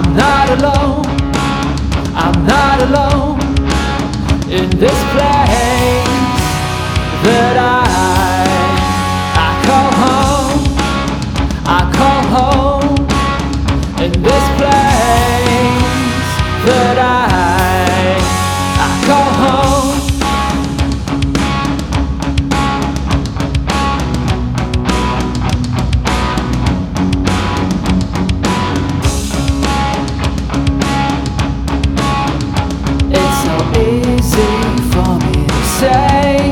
I'm not alone, I'm not alone in this place that I I call home, I call home in this easy for me to say,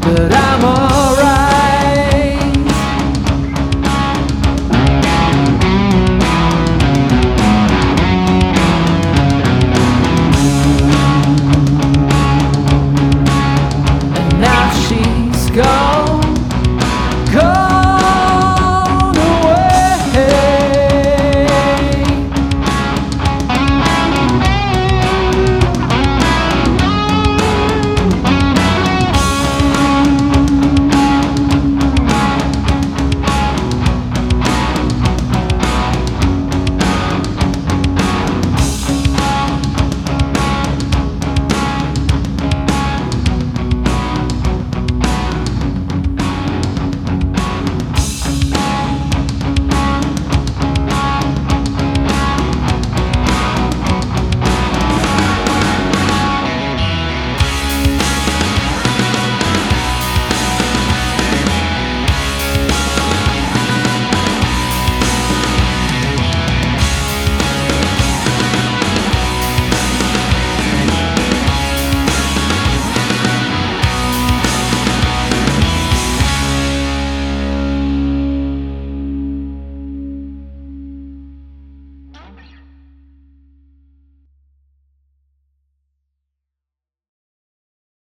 but I'm alright. And now she's gone.